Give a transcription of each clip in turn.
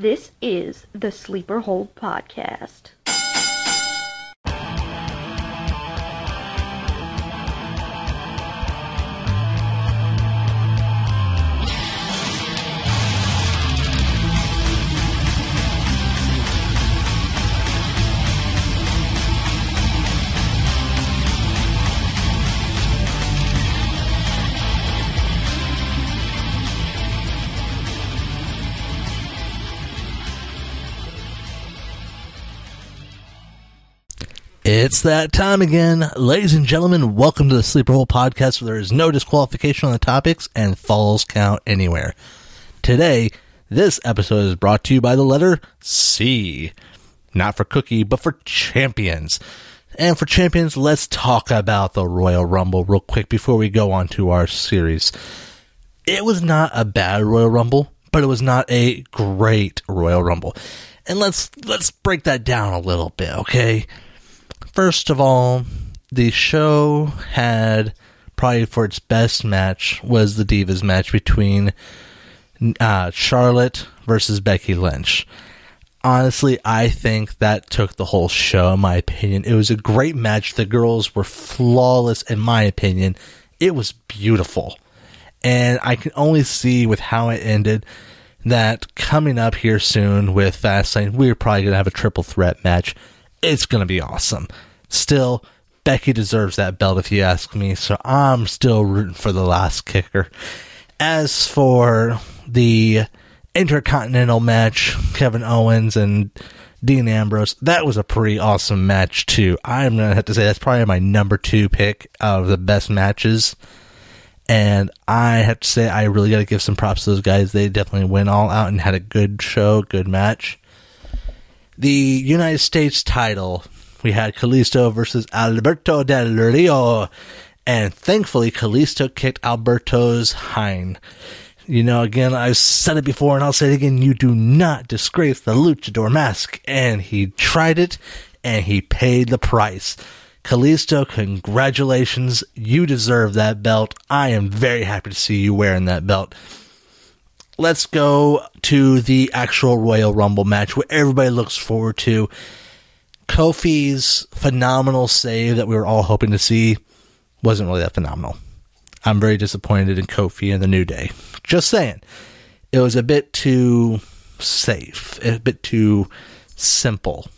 This is the Sleeper Hold Podcast. It's that time again. Ladies and gentlemen, welcome to the Sleeper Hold podcast where there is no disqualification on the topics and falls count anywhere. Today, this episode is brought to you by the letter C. Not for cookie, but for champions. And for champions, let's talk about the Royal Rumble real quick before we go on to our series. It was not a bad Royal Rumble, but it was not a great Royal Rumble. And let's let's break that down a little bit, okay? First of all, the show had probably for its best match was the Divas match between uh, Charlotte versus Becky Lynch. Honestly, I think that took the whole show, in my opinion. It was a great match. The girls were flawless, in my opinion. It was beautiful. And I can only see with how it ended that coming up here soon with Fastlane, we're probably going to have a triple threat match. It's going to be awesome. Still, Becky deserves that belt if you ask me, so I'm still rooting for the lass kicker. As for the Intercontinental match, Kevin Owens and Dean Ambrose, that was a pretty awesome match too. I'm gonna have to say that's probably my number two pick of the best matches. And I have to say I really gotta give some props to those guys. They definitely went all out and had a good show, good match. The United States title we had Kalisto versus Alberto Del Rio, and thankfully Kalisto kicked Alberto's hind. You know, again, I've said it before and I'll say it again, you do not disgrace the luchador mask. And he tried it and he paid the price. Kalisto, congratulations. You deserve that belt. I am very happy to see you wearing that belt. Let's go to the actual Royal Rumble match where everybody looks forward to. Kofi's phenomenal save that we were all hoping to see wasn't really that phenomenal. I'm very disappointed in Kofi and the New Day. Just saying. It was a bit too safe, a bit too simple.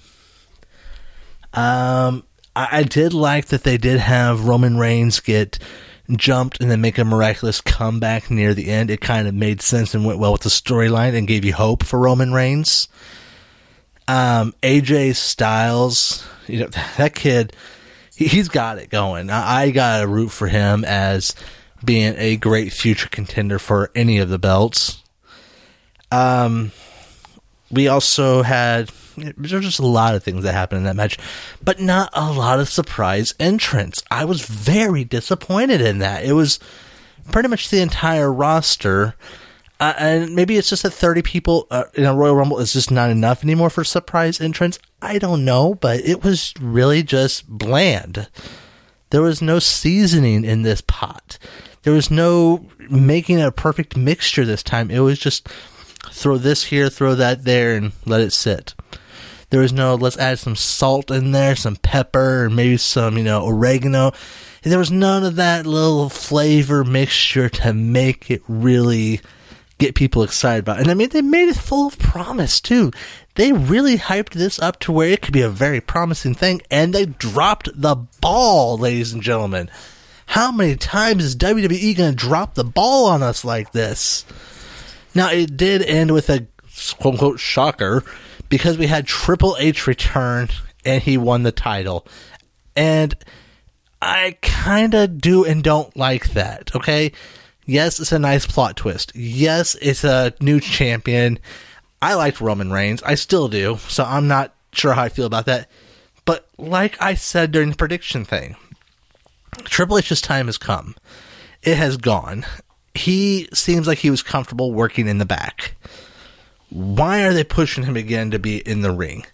Um, I, I did like that they did have Roman Reigns get jumped and then make a miraculous comeback near the end. It kind of made sense and went well with the storyline and gave you hope for Roman Reigns. Um, AJ Styles, you know, that kid, he, has got it going. I, I got to root for him as being a great future contender for any of the belts. Um, we also had there's just a lot of things that happened in that match, but not a lot of surprise entrants. I was very disappointed in that. It was pretty much the entire roster uh, and maybe it's just that 30 people uh, in a Royal Rumble is just not enough anymore for surprise entrance. I don't know, but it was really just bland. There was no seasoning in this pot. There was no making a perfect mixture this time. It was just throw this here, throw that there, and let it sit. There was no let's add some salt in there, some pepper, and maybe some, you know, oregano. There was none of that little flavor mixture to make it really get people excited about. It. And I mean, they made it full of promise too. They really hyped this up to where it could be a very promising thing, and they dropped the ball, ladies and gentlemen. How many times is WWE going to drop the ball on us like this? Now, it did end with a quote unquote shocker because we had Triple H return and he won the title. And I kind of do and don't like that, okay? Yes, it's a nice plot twist. Yes, it's a new champion. I liked Roman Reigns. I still do. So I'm not sure how I feel about that. But like I said during the prediction thing, Triple H's time has come. It has gone. He seems like he was comfortable working in the back. Why are they pushing him again to be in the ring?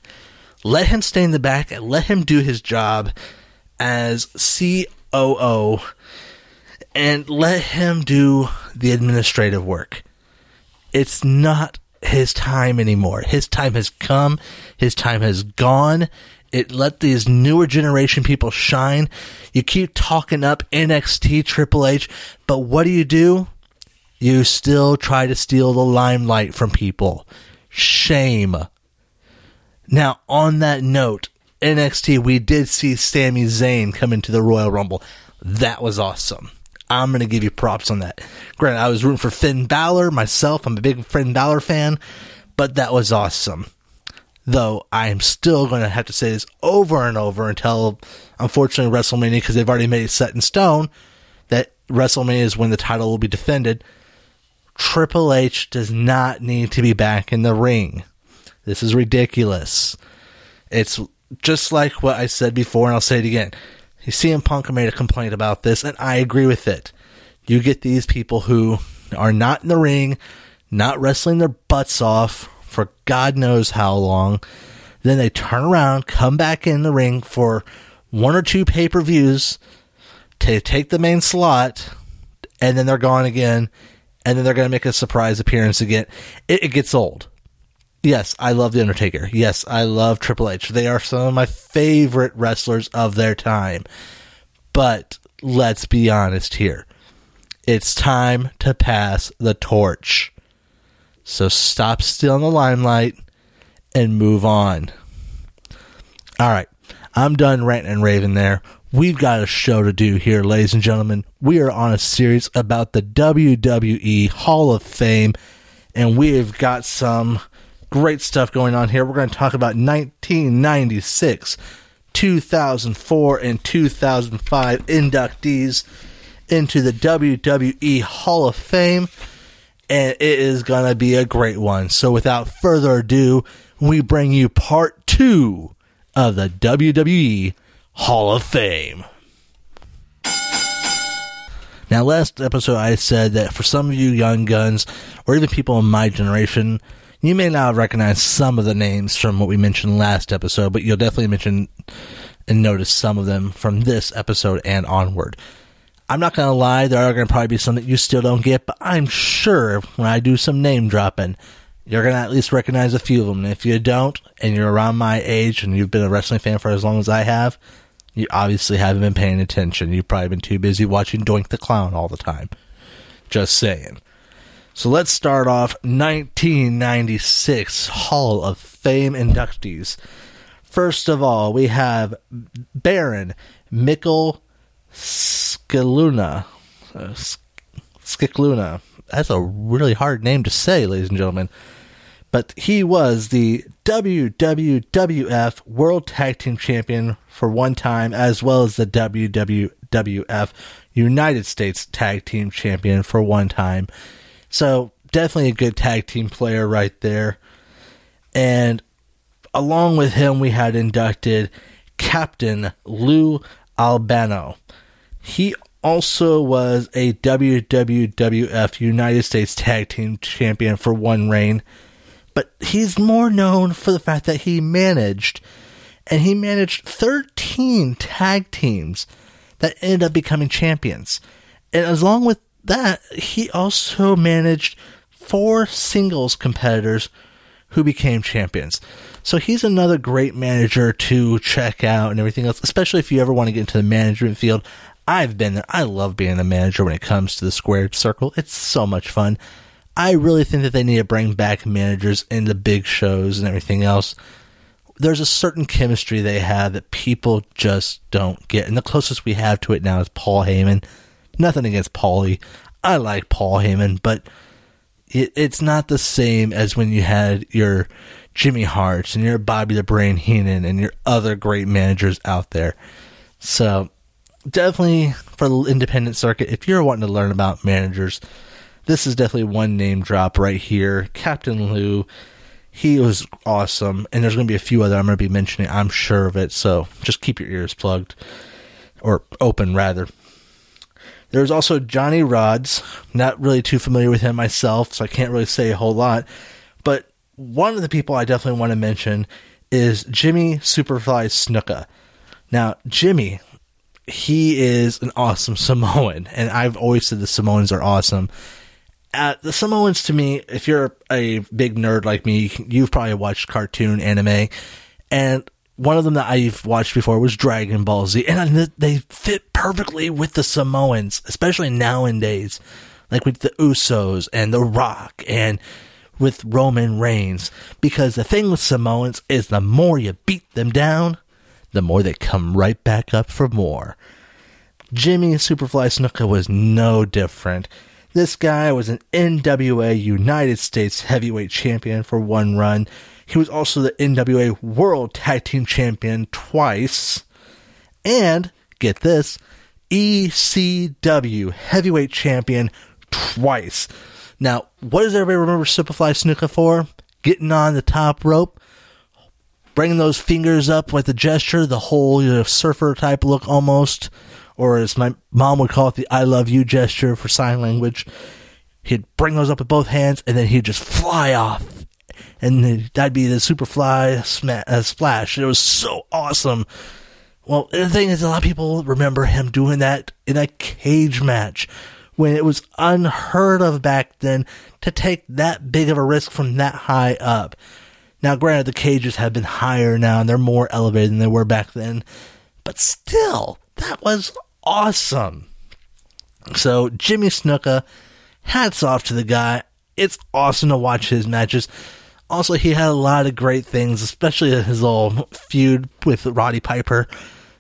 Let him stay in the back and let him do his job as COO and let him do the administrative work. It's not his time anymore. His time has come. His time has gone. It let these newer generation people shine. You keep talking up NXT Triple H, but what do you do? You still try to steal the limelight from people. Shame. Now, on that note, NXT, we did see Sami Zayn come into the Royal Rumble. That was awesome. I'm going to give you props on that. Granted, I was rooting for Finn Balor myself. I'm a big Finn Balor fan, but that was awesome. Though I am still going to have to say this over and over until, unfortunately, WrestleMania, because they've already made it set in stone that WrestleMania is when the title will be defended. Triple H does not need to be back in the ring. This is ridiculous. It's just like what I said before, and I'll say it again. CM Punk made a complaint about this, and I agree with it. You get these people who are not in the ring, not wrestling their butts off for God knows how long. Then they turn around, come back in the ring for one or two pay per views to take the main slot, and then they're gone again, and then they're going to make a surprise appearance again. It, it gets old. Yes, I love The Undertaker. Yes, I love Triple H. They are some of my favorite wrestlers of their time. But let's be honest here. It's time to pass the torch. So stop stealing the limelight and move on. All right, I'm done ranting and raving there. We've got a show to do here, ladies and gentlemen. We are on a series about the WWE Hall of Fame, and we've got some great stuff going on here. We're going to talk about 1996, 2004, and 2005 inductees into the WWE Hall of Fame. And it is going to be a great one. So without further ado, we bring you part two of the WWE Hall of Fame. Now, last episode, I said that for some of you young guns, or even people in my generation, you may not recognize some of the names from what we mentioned last episode, but you'll definitely mention and notice some of them from this episode and onward. I'm not going to lie, there are going to probably be some that you still don't get, but I'm sure when I do some name dropping, you're going to at least recognize a few of them. And if you don't, and you're around my age and you've been a wrestling fan for as long as I have, you obviously haven't been paying attention. You've probably been too busy watching Doink the Clown all the time. Just saying. So let's start off 1996 Hall of Fame inductees. First of all, we have Baron Mikel Skiluna. Uh, Scicluna. That's a really hard name to say, ladies and gentlemen. But he was the WWWF World Tag Team Champion for one time, as well as the WWWF United States Tag Team Champion for one time. So definitely a good tag team player right there. And along with him, we had inducted Captain Lou Albano. He also was a WWWF United States Tag Team Champion for one reign, but he's more known for the fact that he managed, and he managed 13 tag teams that ended up becoming champions. And as long with that, he also managed four singles competitors who became champions. So he's another great manager to check out and everything else, especially if you ever want to get into the management field. I've been there. I love being a manager when it comes to the squared circle. It's so much fun. I really think that they need to bring back managers into big shows and everything else. There's a certain chemistry they have that people just don't get. And the closest we have to it now is Paul Heyman. Nothing against Paulie. I like Paul Heyman, but it, it's not the same as when you had your Jimmy Harts and your Bobby the Brain Heenan and your other great managers out there. So definitely for the independent circuit, if you're wanting to learn about managers, this is definitely one name drop right here. Captain Lou, he was awesome, and there's going to be a few other I'm going to be mentioning. I'm sure of it. So just keep your ears plugged or open rather. There's also Johnny Rodz. Not really too familiar with him myself, so I can't really say a whole lot. But one of the people I definitely want to mention is Jimmy Superfly Snuka. Now, Jimmy, he is an awesome Samoan, and I've always said the Samoans are awesome. uh, the Samoans to me, if you're a big nerd like me, you've probably watched cartoon anime, and one of them that I've watched before was Dragon Ball Z, and they fit perfectly with the Samoans, especially nowadays, like with the Usos and The Rock and with Roman Reigns. Because the thing with Samoans is the more you beat them down, the more they come right back up for more. Jimmy Superfly Snuka was no different. This guy was an NWA United States Heavyweight Champion for one run. He was also the NWA World Tag Team Champion twice. And, get this, ECW Heavyweight Champion twice. Now, what does everybody remember Superfly Snuka for? Getting on the top rope, bringing those fingers up with the gesture, the whole you know, surfer type look almost, or as my mom would call it, the I love you gesture for sign language. He'd bring those up with both hands and then he'd just fly off. And that'd be the Superfly sma- uh, splash. It was so awesome. Well, the thing is, a lot of people remember him doing that in a cage match when it was unheard of back then to take that big of a risk from that high up. Now, granted, the cages have been higher now and they're more elevated than they were back then, but still, that was awesome. So, Jimmy Snuka, hats off to the guy. It's awesome to watch his matches. Also, he had a lot of great things, especially his little feud with Roddy Piper.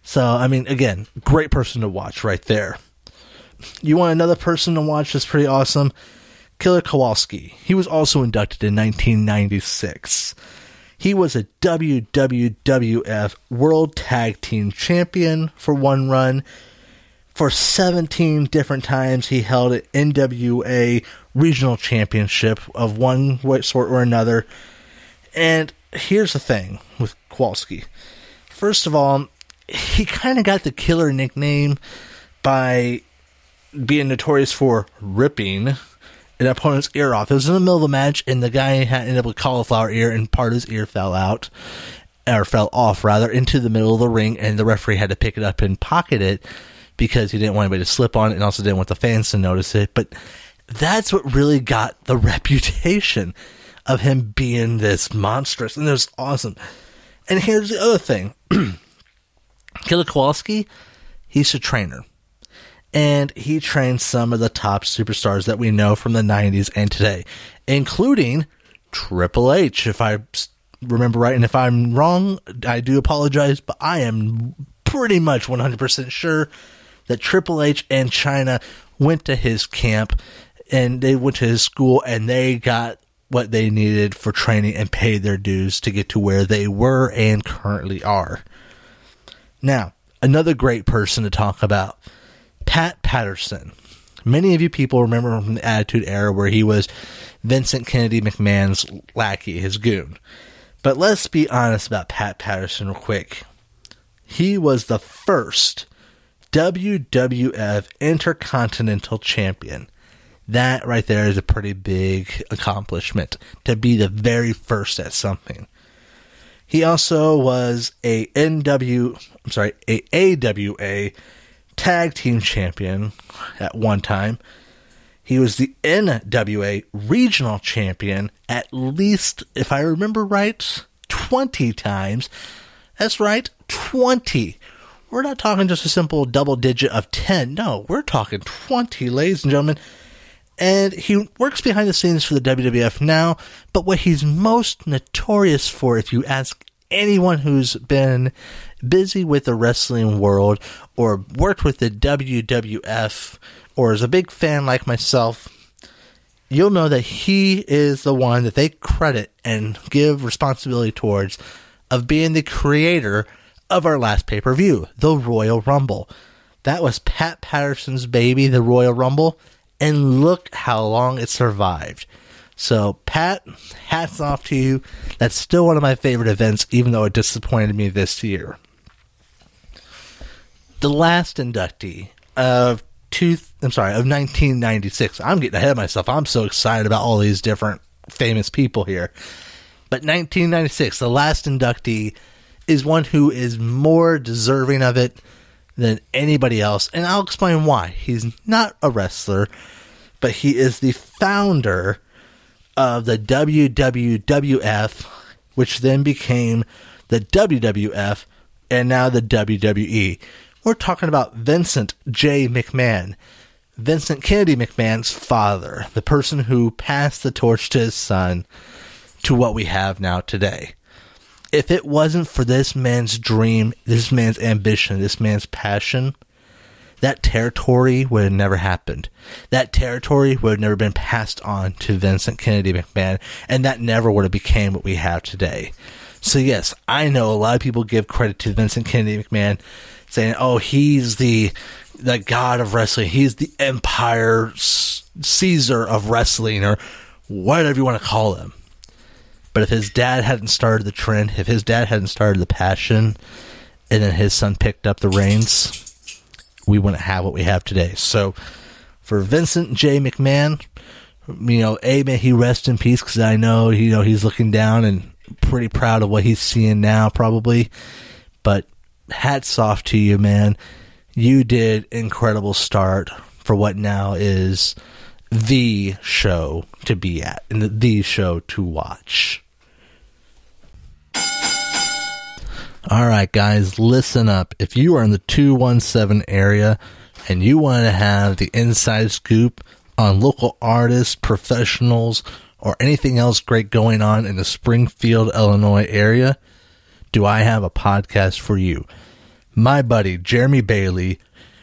So, I mean, again, great person to watch right there. You want another person to watch that's pretty awesome? Killer Kowalski. He was also inducted in 1996. He was a WWF World Tag Team Champion for one run. For 17 different times, he held an NWA Regional Championship of one sort or another. And here's the thing with Kowalski. First of all, he kind of got the killer nickname by being notorious for ripping an opponent's ear off. It was in the middle of the match, and the guy had ended up with cauliflower ear, and part of his ear fell out, or fell off rather, into the middle of the ring, and the referee had to pick it up and pocket it because he didn't want anybody to slip on it, and also didn't want the fans to notice it. But that's what really got the reputation of him being this monstrous, and was awesome. And here's the other thing: Killer Kowalski, he's a trainer and he trained some of the top superstars that we know from the 90s and today, including Triple H. If I remember right, and if I'm wrong, I do apologize, but I am pretty much 100% sure that Triple H and Chyna went to his camp and they went to his school and they got what they needed for training and paid their dues to get to where they were and currently are. Now, another great person to talk about Pat Patterson. Many of you people remember him from the Attitude Era where he was Vincent Kennedy McMahon's lackey, his goon. But let's be honest about Pat Patterson real quick. He was the first WWF Intercontinental Champion. That right there is a pretty big accomplishment to be the very first at something. He also was a NW, I'm sorry, a AWA tag team champion at one time. He was the NWA regional champion at least, if I remember right, 20 times. That's right, 20. We're not talking just a simple double digit of 10. No, we're talking 20, ladies and gentlemen. And he works behind the scenes for the WWF now, but what he's most notorious for, if you ask anyone who's been busy with the wrestling world or worked with the WWF or is a big fan like myself, you'll know that he is the one that they credit and give responsibility towards of being the creator of our last pay per view, the Royal Rumble. That was Pat Patterson's baby, the Royal Rumble, and look how long it survived. So, Pat, hats off to you. That's still one of my favorite events, even though it disappointed me this year. The last inductee of two, I'm sorry, of 1996. I'm getting ahead of myself. I'm so excited about all these different famous people here. But 1996, the last inductee is one who is more deserving of it than anybody else, and I'll explain why. He's not a wrestler but he is the founder of the WWWF, which then became the WWF and now the WWE. We're talking about Vincent J. McMahon. Vincent Kennedy McMahon's father, the person who passed the torch to his son to what we have now today. If it wasn't for this man's dream, this man's ambition, this man's passion, that territory would have never happened. That territory would have never been passed on to Vincent Kennedy McMahon, and that never would have became what we have today. So yes, I know a lot of people give credit to Vincent Kennedy McMahon, saying, "Oh, he's the the god of wrestling. He's the empire Caesar of wrestling, or whatever you want to call him." But if his dad hadn't started the trend, if his dad hadn't started the passion, and then his son picked up the reins, we wouldn't have what we have today. So, for Vincent J. McMahon, you know, a may he rest in peace because I know you know he's looking down and pretty proud of what he's seeing now, probably. But hats off to you, man. You did incredible start for what now is the show to be at and the, the show to watch. All right, guys, listen up. If you are in the 217 area and you want to have the inside scoop on local artists, professionals, or anything else great going on in the Springfield, Illinois area, do I have a podcast for you? My buddy Jeremy Bailey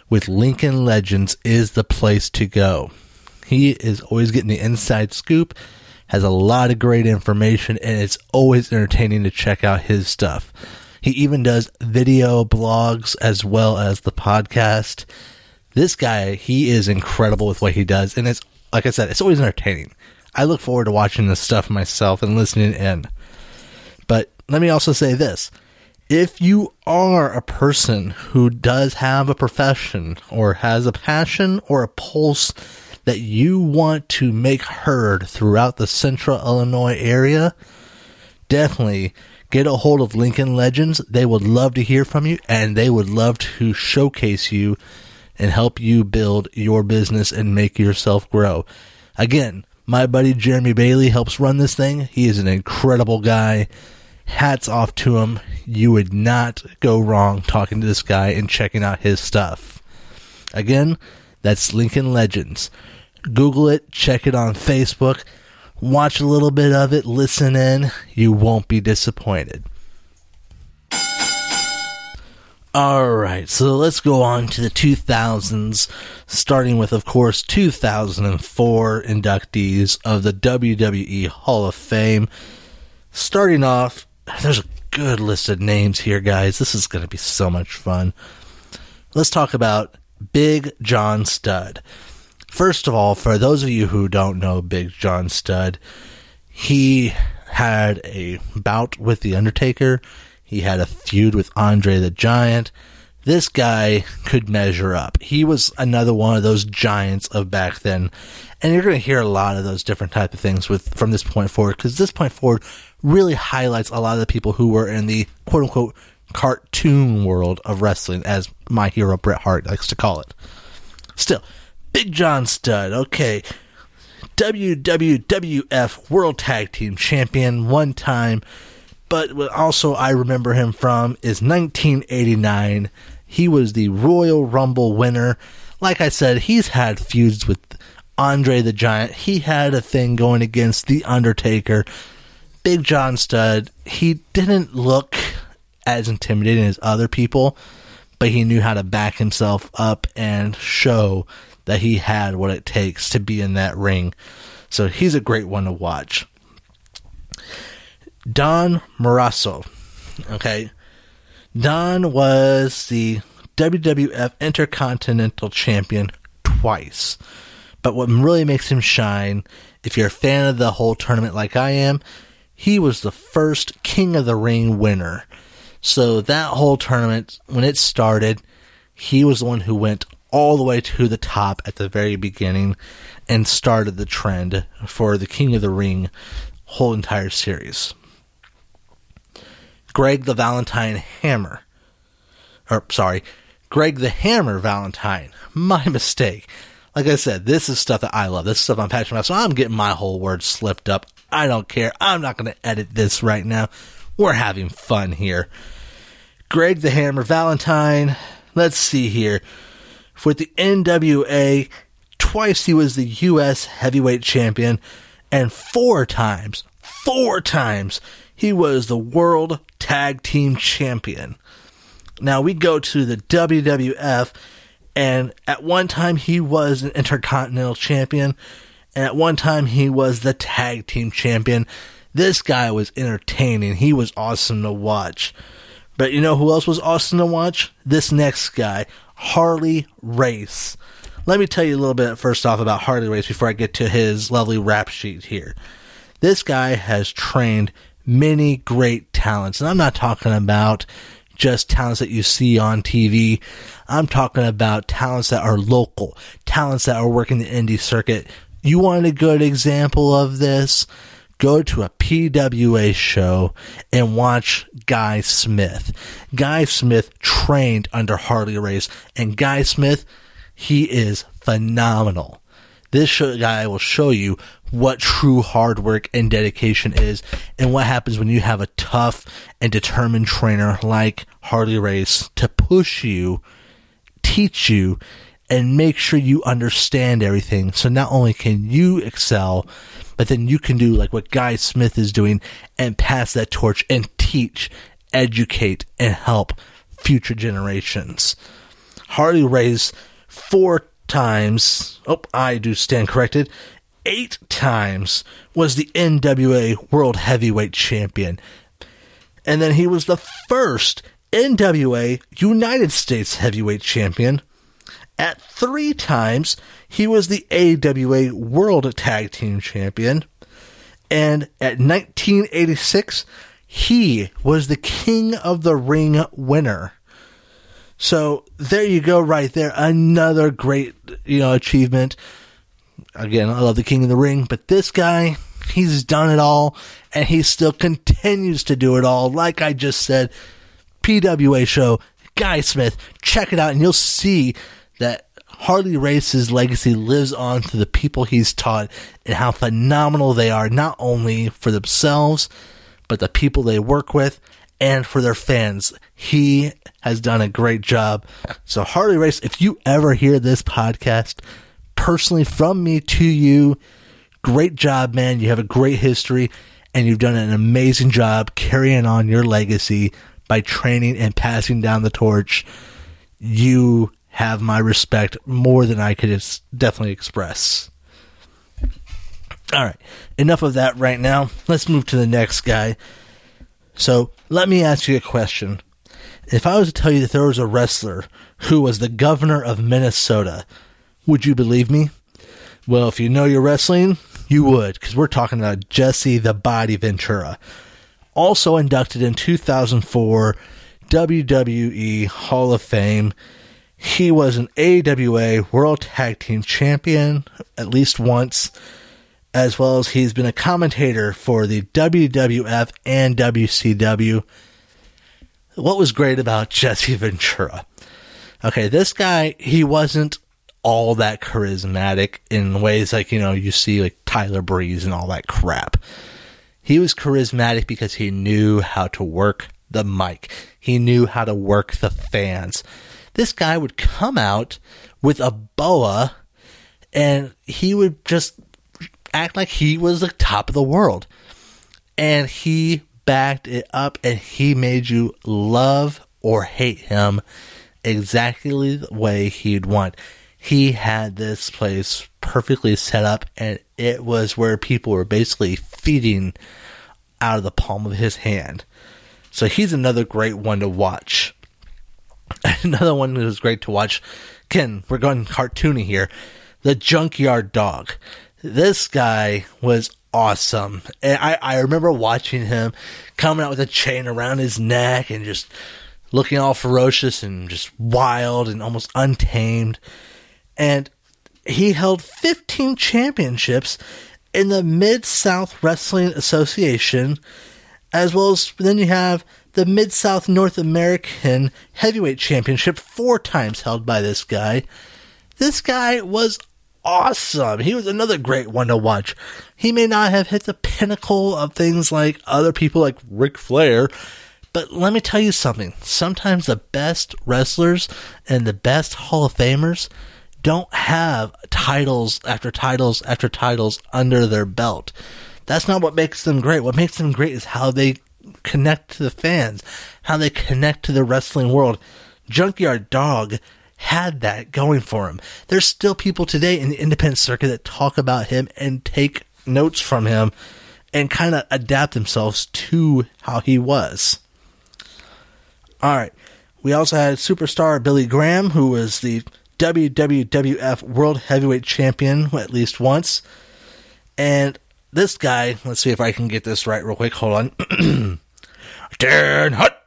with Lincoln Legends is the place to go. He is always getting the inside scoop, has a lot of great information, and it's always entertaining to check out his stuff. He even does video blogs as well as the podcast. This guy, he is incredible with what he does. And it's, like I said, it's always entertaining. I look forward to watching this stuff myself and listening in. But let me also say this. If you are a person who does have a profession or has a passion or a pulse that you want to make heard throughout the central Illinois area, definitely get a hold of Lincoln Legends. They would love to hear from you and they would love to showcase you and help you build your business and make yourself grow. Again, my buddy Jeremy Bailey helps run this thing. He is an incredible guy. Hats off to him. You would not go wrong talking to this guy and checking out his stuff. Again, that's Lincoln Legends. Google it, check it on Facebook watch a little bit of it, listen in. You won't be disappointed. Alright, so let's go on to the 2000s, starting with, of course, 2004 inductees of the WWE Hall of Fame. Starting off, there's a good list of names here, guys. This is going to be so much fun. Let's talk about Big John Studd. First of all, for those of you who don't know Big John Studd, he had a bout with The Undertaker. He had a feud with Andre the Giant. This guy could measure up. He was another one of those giants of back then. And you're going to hear a lot of those different type of things with from this point forward because this point forward really highlights a lot of the people who were in the quote unquote cartoon world of wrestling as my hero Bret Hart likes to call it. Still, Big John Studd, okay. WWWF World Tag Team Champion one time, but what also I remember him from is 1989. He was the Royal Rumble winner. Like I said, he's had feuds with Andre the Giant. He had a thing going against The Undertaker. Big John Studd, he didn't look as intimidating as other people, but he knew how to back himself up and show that he had what it takes to be in that ring. So he's a great one to watch. Don Muraco. Okay. Don was the WWF Intercontinental Champion twice. But what really makes him shine, if you're a fan of the whole tournament like I am, he was the first King of the Ring winner. So that whole tournament, when it started, he was the one who went all the way to the top at the very beginning and started the trend for the King of the Ring whole entire series. Greg the Valentine Hammer. Or, sorry, Greg the Hammer Valentine. My mistake. like I said, this is stuff that I love. This is stuff I'm passionate about. So I'm getting my whole word slipped up. I don't care. I'm not going to edit this right now. We're having fun here. Greg the Hammer Valentine. Let's see here. For the NWA, twice he was the U.S. heavyweight champion, and four times, four times, he was the world tag team champion. Now we go to the WWF, and at one time he was an intercontinental champion, and at one time he was the tag team champion. This guy was entertaining. He was awesome to watch. But you know who else was awesome to watch? This next guy, Harley Race. Let me tell you a little bit first off about Harley Race before I get to his lovely rap sheet here. This guy has trained many great talents, and I'm not talking about just talents that you see on TV. I'm talking about talents that are local, talents that are working the indie circuit. You want a good example of this? Go to a PWA show and watch Guy Smith. Guy Smith trained under Harley Race, and Guy Smith, he is phenomenal. This show, guy will show you what true hard work and dedication is, and what happens when you have a tough and determined trainer like Harley Race to push you, teach you, and make sure you understand everything. So not only can you excel, but then you can do like what Guy Smith is doing and pass that torch and teach, educate, and help future generations. Harley Race four times, oh, I do stand corrected, eight times was the NWA World Heavyweight Champion. And then he was the first NWA United States Heavyweight Champion. At three times, he was the AWA World Tag Team Champion. And at 1986, he was the King of the Ring winner. So there you go, right there. Another great, you know, achievement. Again, I love the King of the Ring, but this guy, he's done it all, and he still continues to do it all. Like I just said, PWA show, Guy Smith, check it out, and you'll see that Harley Race's legacy lives on through the people he's taught and how phenomenal they are, not only for themselves, but the people they work with and for their fans. He has done a great job. So, Harley Race, if you ever hear this podcast, personally from me to you, great job, man. You have a great history and you've done an amazing job carrying on your legacy by training and passing down the torch. You have my respect more than I could definitely express. All right, enough of that right now. Let's move to the next guy. So, let me ask you a question. If I was to tell you that there was a wrestler who was the governor of Minnesota, would you believe me? Well, if you know your wrestling, you would, because we're talking about Jesse the Body Ventura. Also inducted in 2004 WWE Hall of Fame he was an AWA World Tag Team Champion at least once, as well as he's been a commentator for the WWF and WCW. What was great about Jesse Ventura? Okay, this guy, he wasn't all that charismatic in ways like, you know, you see like Tyler Breeze and all that crap. He was charismatic because he knew how to work the mic. He knew how to work the fans this guy would come out with a boa and he would just act like he was the top of the world. And he backed it up and he made you love or hate him exactly the way he'd want. He had this place perfectly set up and it was where people were basically feeding out of the palm of his hand. So he's another great one to watch. Another one that was great to watch. Again, we're going cartoony here. The Junkyard Dog. This guy was awesome. And I, I remember watching him coming out with a chain around his neck and just looking all ferocious and just wild and almost untamed. And he held 15 championships in the Mid South Wrestling Association, as well as then you have the Mid South North American Heavyweight Championship, four times held by this guy. This guy was awesome. He was another great one to watch. He may not have hit the pinnacle of things like other people like Ric Flair, but let me tell you something. Sometimes the best wrestlers and the best Hall of Famers don't have titles after titles after titles under their belt. That's not what makes them great. What makes them great is how they connect to the fans, how they connect to the wrestling world. Junkyard Dog had that going for him. There's still people today in the independent circuit that talk about him and take notes from him and kind of adapt themselves to how he was. All right. We also had superstar Billy Graham, who was the WWF World Heavyweight Champion at least once. And this guy, let's see if I can get this right real quick. Hold on. Dan Hutt.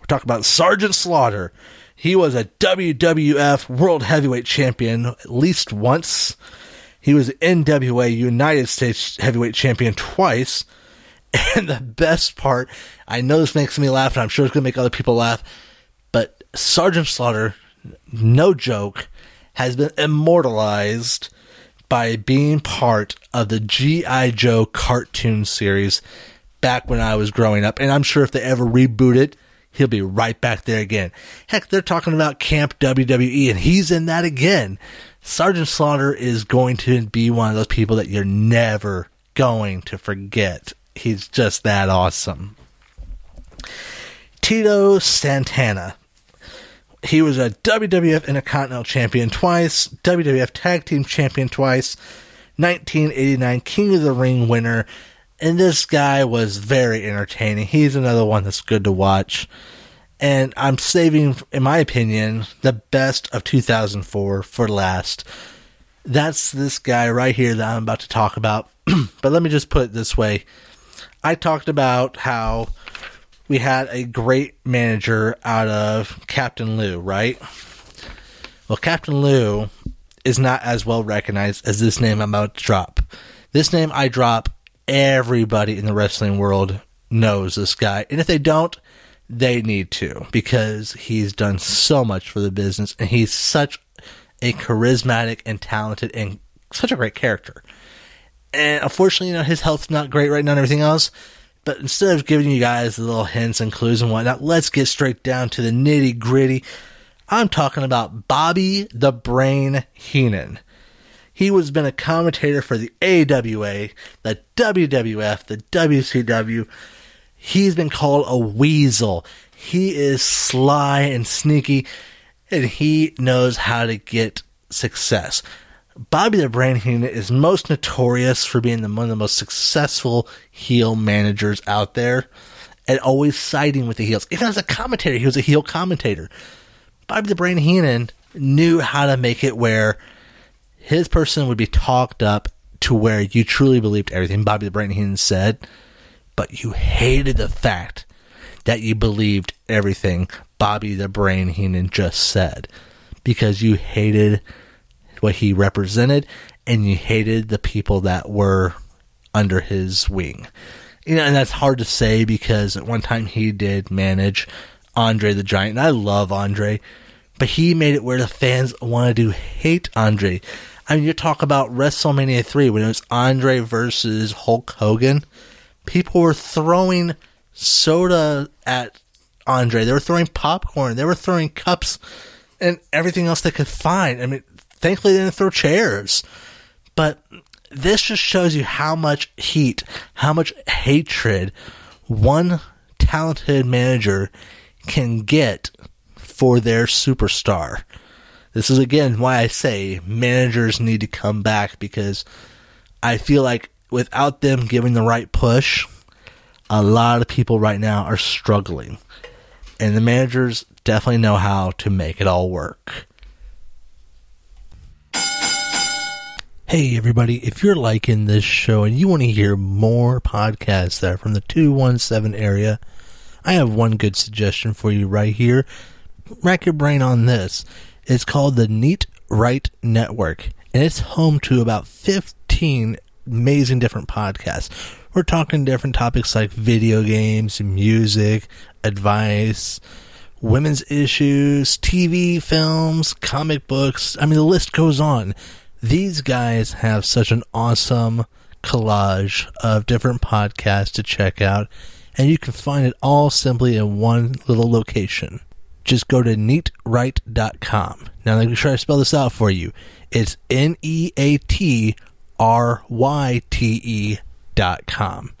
We're talking about Sergeant Slaughter. He was a WWF World Heavyweight Champion at least once. He was NWA United States Heavyweight Champion twice. And the best part, I know this makes me laugh, and I'm sure it's going to make other people laugh, but Sergeant Slaughter, no joke, has been immortalized by being part of the G.I. Joe cartoon series back when I was growing up. And I'm sure if they ever reboot it, he'll be right back there again. Heck, they're talking about Camp WWE, and he's in that again. Sergeant Slaughter is going to be one of those people that you're never going to forget. He's just that awesome. Tito Santana. He was a WWF Intercontinental Champion twice, WWF Tag Team Champion twice, 1989 King of the Ring winner, and this guy was very entertaining. He's another one that's good to watch. And I'm saving, in my opinion, the best of 2004 for last. That's this guy right here that I'm about to talk about. but let me just put it this way I talked about how we had a great manager out of Captain Lou, right? Well, Captain Lou is not as well recognized as this name I'm about to drop. This name I drop, everybody in the wrestling world knows this guy. And if they don't, they need to because he's done so much for the business and he's such a charismatic and talented and such a great character. And unfortunately, you know, his health's not great right now and everything else. But instead of giving you guys the little hints and clues and whatnot, let's get straight down to the nitty gritty. I'm talking about Bobby the Brain Heenan. He was been a commentator for the AWA, the WWF, the WCW. He's been called a weasel. He is sly and sneaky, and he knows how to get success. Bobby the Brain Heenan is most notorious for being the, one of the most successful heel managers out there and always siding with the heels. Even as a commentator, he was a heel commentator. Bobby the Brain Heenan knew how to make it where his person would be talked up to where you truly believed everything Bobby the Brain Heenan said, but you hated the fact that you believed everything Bobby the Brain Heenan just said because you hated what he represented, and you hated the people that were under his wing. You know, and that's hard to say because at one time he did manage Andre the Giant, and I love Andre, but he made it where the fans wanted to hate Andre. I mean, you talk about WrestleMania 3 when it was Andre versus Hulk Hogan. People were throwing soda at Andre. They were throwing popcorn. They were throwing cups and everything else they could find. I mean, Thankfully, they didn't throw chairs. But this just shows you how much heat, how much hatred one talented manager can get for their superstar. This is again why I say managers need to come back because I feel like without them giving the right push, a lot of people right now are struggling. And the managers definitely know how to make it all work. Hey, everybody, if you're liking this show and you want to hear more podcasts that are from the 217 area, I have one good suggestion for you right here. Rack your brain on this. It's called the Neat Right Network, and it's home to about 15 amazing different podcasts. We're talking different topics like video games, music, advice, women's issues, TV, films, comic books. I mean, the list goes on These guys have such an awesome collage of different podcasts to check out, and you can find it all simply in one little location. Just go to neatryte.com. Now, let me try to spell this out for you. It's N E A T R Y T E dot com.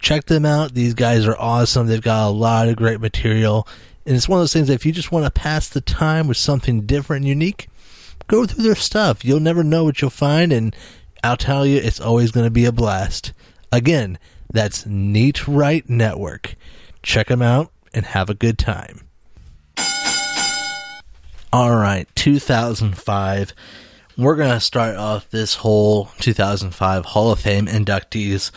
Check them out. These guys are awesome. They've got a lot of great material. And it's one of those things that if you just want to pass the time with something different and unique, go through their stuff. You'll never know what you'll find, and I'll tell you, it's always going to be a blast. Again, that's Neatryte Network. Check them out and have a good time. All right, 2005. We're going to start off this whole 2005 Hall of Fame inductees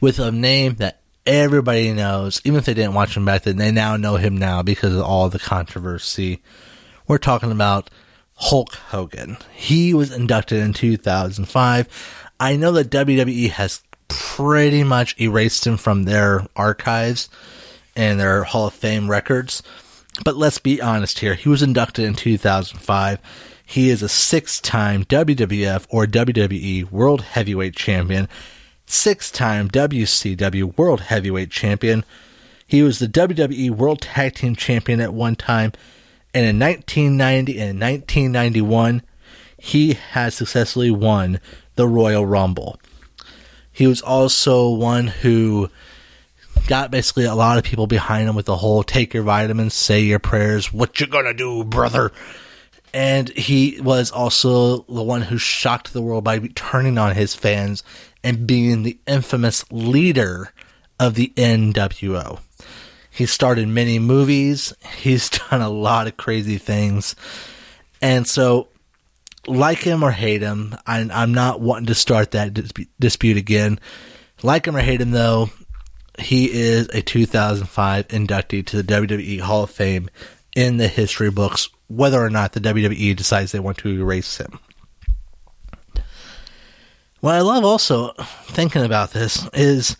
with a name that everybody knows. Even if they didn't watch him back then, they now know him now because of all the controversy. We're talking about Hulk Hogan. He was inducted in 2005. I know that WWE has pretty much erased him from their archives and their Hall of Fame records. But let's be honest here. He was inducted in 2005. He is a six time WWF or WWE World Heavyweight Champion, six time WCW World Heavyweight Champion. He was the WWE World Tag Team Champion at one time. And in 1990 and 1991, he has successfully won the Royal Rumble. He was also one who got basically a lot of people behind him with the whole take your vitamins, say your prayers, what you gonna do, brother? And he was also the one who shocked the world by turning on his fans and being the infamous leader of the NWO. He started many movies. He's done a lot of crazy things. And so, like him or hate him, I, am not wanting to start that dispute again. Like him or hate him, though, he is a 2005 inductee to the WWE Hall of Fame in the history books, whether or not the WWE decides they want to erase him. What I love also thinking about this is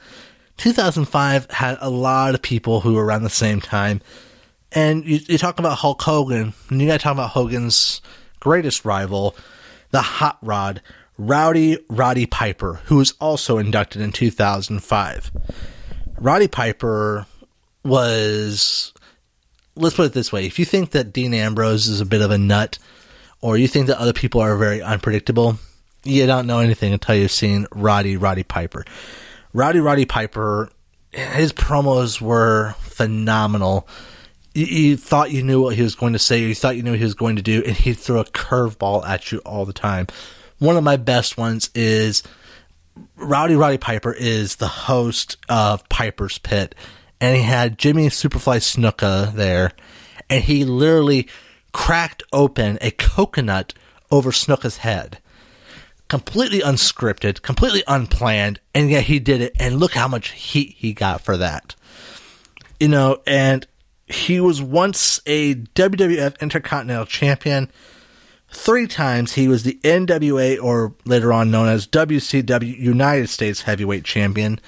2005 had a lot of people who were around the same time. And you, you talk about Hulk Hogan, and you got to talk about Hogan's greatest rival, the Hot Rod, Rowdy Roddy Piper, who was also inducted in 2005. Roddy Piper was, let's put it this way: if you think that Dean Ambrose is a bit of a nut, or you think that other people are very unpredictable, you don't know anything until you've seen Rowdy Roddy Piper. Rowdy Roddy Piper, his promos were phenomenal. You, thought you knew what he was going to say, you thought you knew what he was going to do, and he'd throw a curveball at you all the time. One of my best ones is Rowdy Roddy Piper is the host of Piper's Pit, and he had Jimmy Superfly Snuka there, and he literally cracked open a coconut over Snuka's head completely unscripted, completely unplanned, and yet he did it. And look how much heat he got for that. You know, and he was once a WWF Intercontinental Champion. Three times he was the NWA, or later on known as WCW United States Heavyweight Champion.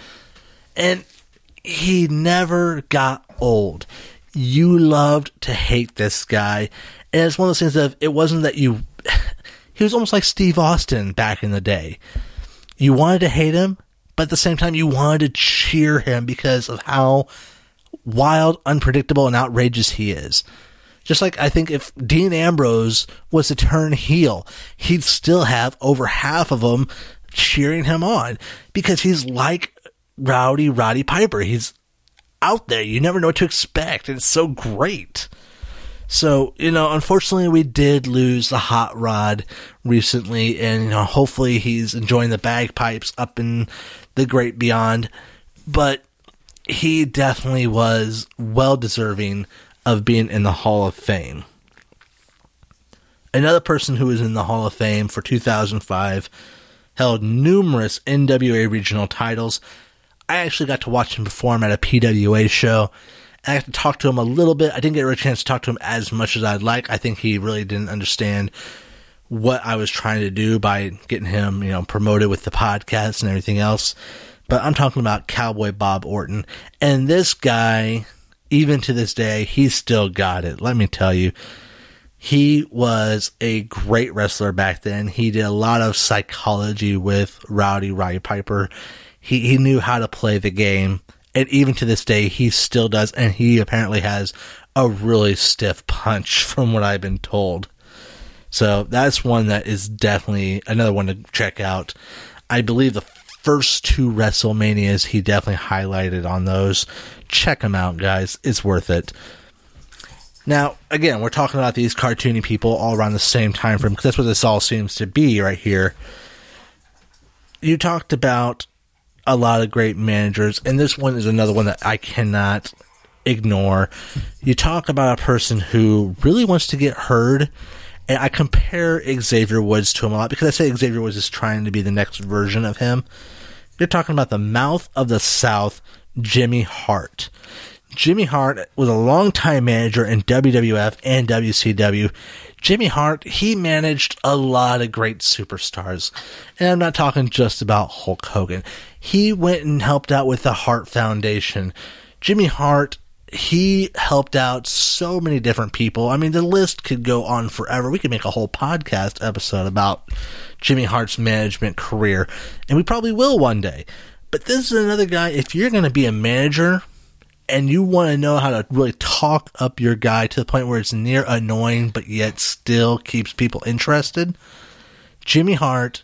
And he never got old. You loved to hate this guy. And it's one of those things that it wasn't that you he was almost like Steve Austin back in the day. You wanted to hate him, but at the same time, you wanted to cheer him because of how wild, unpredictable, and outrageous he is. Just like I think if Dean Ambrose was to turn heel, he'd still have over half of them cheering him on because he's like Rowdy Roddy Piper. He's out there. You never know what to expect. And it's so great. So, you know, unfortunately, we did lose the hot rod recently, and, you know, hopefully he's enjoying the bagpipes up in the great beyond. But he definitely was well deserving of being in the Hall of Fame. Another person who was in the Hall of Fame for 2005 held numerous NWA regional titles. I actually got to watch him perform at a PWA show and I got to talk to him a little bit. I didn't get a chance to talk to him as much as I'd like. I think he really didn't understand what I was trying to do by getting him, you know, promoted with the podcast and everything else. But I'm talking about Cowboy Bob Orton. And this guy, even to this day, he's still got it. Let me tell you. He was a great wrestler back then. He did a lot of psychology with Rowdy Roddy Piper. He, he knew how to play the game. And even to this day, he still does. And he apparently has a really stiff punch from what I've been told. So that's one that is definitely another one to check out. I believe the first two WrestleManias he definitely highlighted on those. Check them out, guys. It's worth it. Now, again, we're talking about these cartoony people all around the same time frame because that's what this all seems to be right here. You talked about a lot of great managers, and this one is another one that I cannot ignore. You talk about a person who really wants to get heard, and I compare Xavier Woods to him a lot because I say Xavier Woods is trying to be the next version of him. You're talking about the mouth of the South, Jimmy Hart. Jimmy Hart was a longtime manager in WWF and WCW. Jimmy Hart, he managed a lot of great superstars. And I'm not talking just about Hulk Hogan. He went and helped out with the Hart Foundation. Jimmy Hart, he helped out so many different people. I mean, the list could go on forever. We could make a whole podcast episode about Jimmy Hart's management career, and we probably will one day. But this is another guy, if you're going to be a manager, and you want to know how to really talk up your guy to the point where it's near annoying but yet still keeps people interested, Jimmy Hart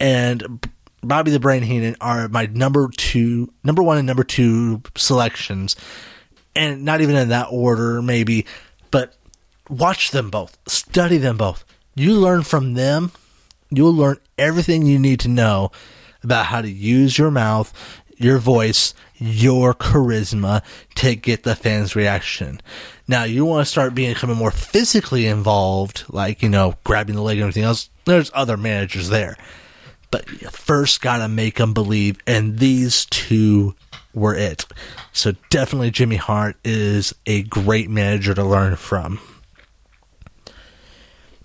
and Bobby the Brain Heenan are my number two, number one and number two selections, and not even in that order, maybe, but watch them both, study them both. You learn from them, you'll learn everything you need to know about how to use your mouth, your voice, your charisma to get the fans' reaction. Now, you want to start becoming more physically involved, like, you know, grabbing the leg and everything else. There's other managers there. But you first got to make them believe, and these two were it. So definitely Jimmy Hart is a great manager to learn from.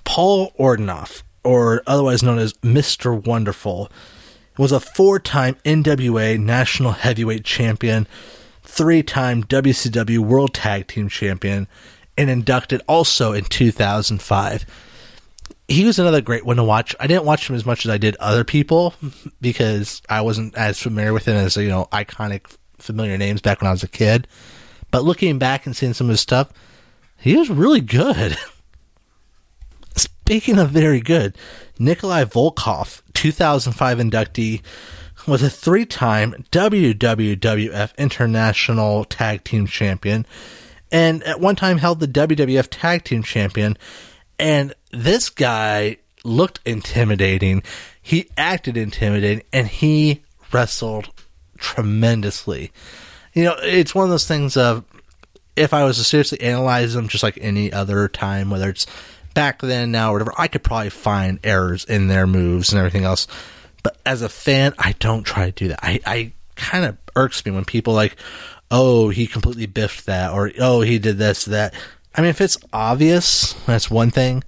Paul Orndorff, or otherwise known as Mr. Wonderful, was a four time NWA National Heavyweight Champion, three time WCW World Tag Team Champion, and inducted also in 2005. He was another great one to watch. I didn't watch him as much as I did other people because I wasn't as familiar with him as, you know, iconic, familiar names back when I was a kid. But looking back and seeing some of his stuff, he was really good. Speaking of very good, Nikolai Volkov, 2005 inductee, was a three time WWF International Tag Team Champion and at one time held the WWF Tag Team Champion. And this guy looked intimidating. He acted intimidating and he wrestled tremendously. You know, it's one of those things of if I was to seriously analyze them just like any other time, whether it's back then, now, or whatever, I could probably find errors in their moves and everything else. But as a fan, I don't try to do that. I, I kind of irks me when people like, oh, he completely biffed that, or oh, he did this, that. I mean, if it's obvious, that's one thing.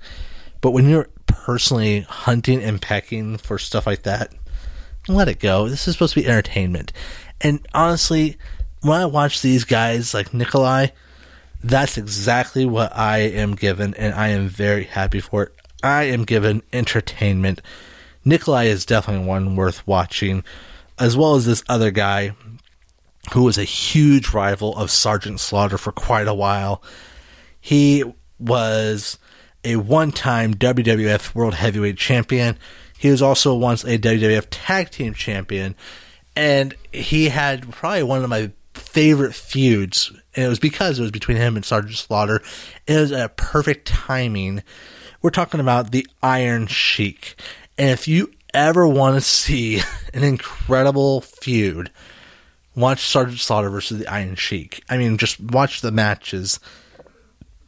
But when you're personally hunting and pecking for stuff like that, let it go. This is supposed to be entertainment. And honestly, when I watch these guys like Nikolai, that's exactly what I am given, and I am very happy for it. I am given entertainment. Nikolai is definitely one worth watching, as well as this other guy who was a huge rival of Sergeant Slaughter for quite a while. He was a one time WWF World Heavyweight Champion. He was also once a WWF Tag Team Champion. And he had probably one of my favorite feuds, and it was because it was between him and Sergeant Slaughter. It was a perfect timing. We're talking about the Iron Sheik, and if you ever want to see an incredible feud, watch Sergeant Slaughter versus the Iron Sheik. I mean, just watch the matches.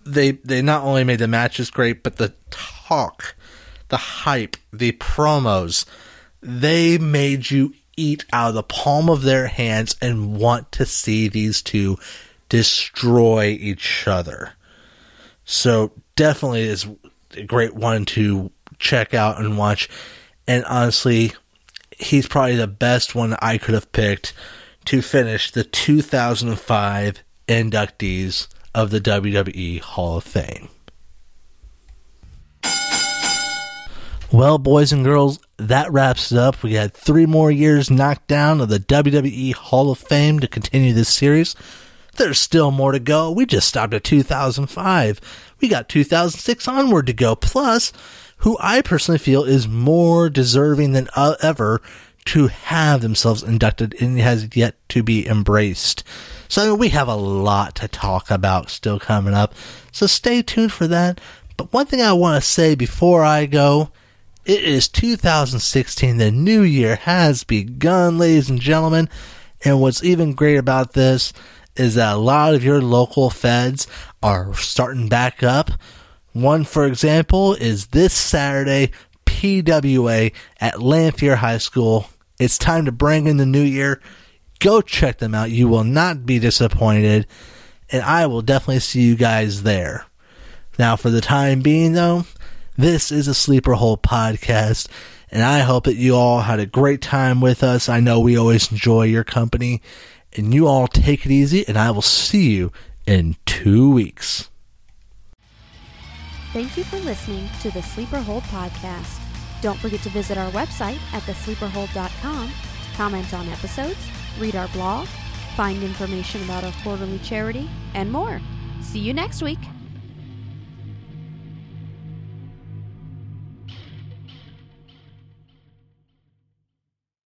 They they not only made the matches great, but the talk, the hype, the promos, they made you eat out of the palm of their hands and want to see these two destroy each other. So definitely is a great one to check out and watch. And honestly, he's probably the best one I could have picked to finish the 2005 inductees of the WWE Hall of Fame. Well, boys and girls, that wraps it up. We had three more years knocked down of the WWE Hall of Fame to continue this series. There's still more to go. We just stopped at 2005. We got 2006 onward to go. Plus, who I personally feel is more deserving than uh, ever to have themselves inducted and has yet to be embraced. So we have a lot to talk about still coming up. So stay tuned for that. But one thing I want to say before I go, it is 2016. The new year has begun, ladies and gentlemen. And what's even great about this is that a lot of your local feds are starting back up. One, for example, is this Saturday, PWA at Lanphier High School. It's time to bring in the new year. Go check them out. You will not be disappointed. And I will definitely see you guys there. Now, for the time being, though, this is a Sleeper Hold podcast. And I hope that you all had a great time with us. I know we always enjoy your company. And you all take it easy. And I will see you in two weeks. Thank you for listening to the Sleeper Hold podcast. Don't forget to visit our website at thesleeperhold.com comment on episodes, read our blog, find information about our quarterly charity, and more. See you next week.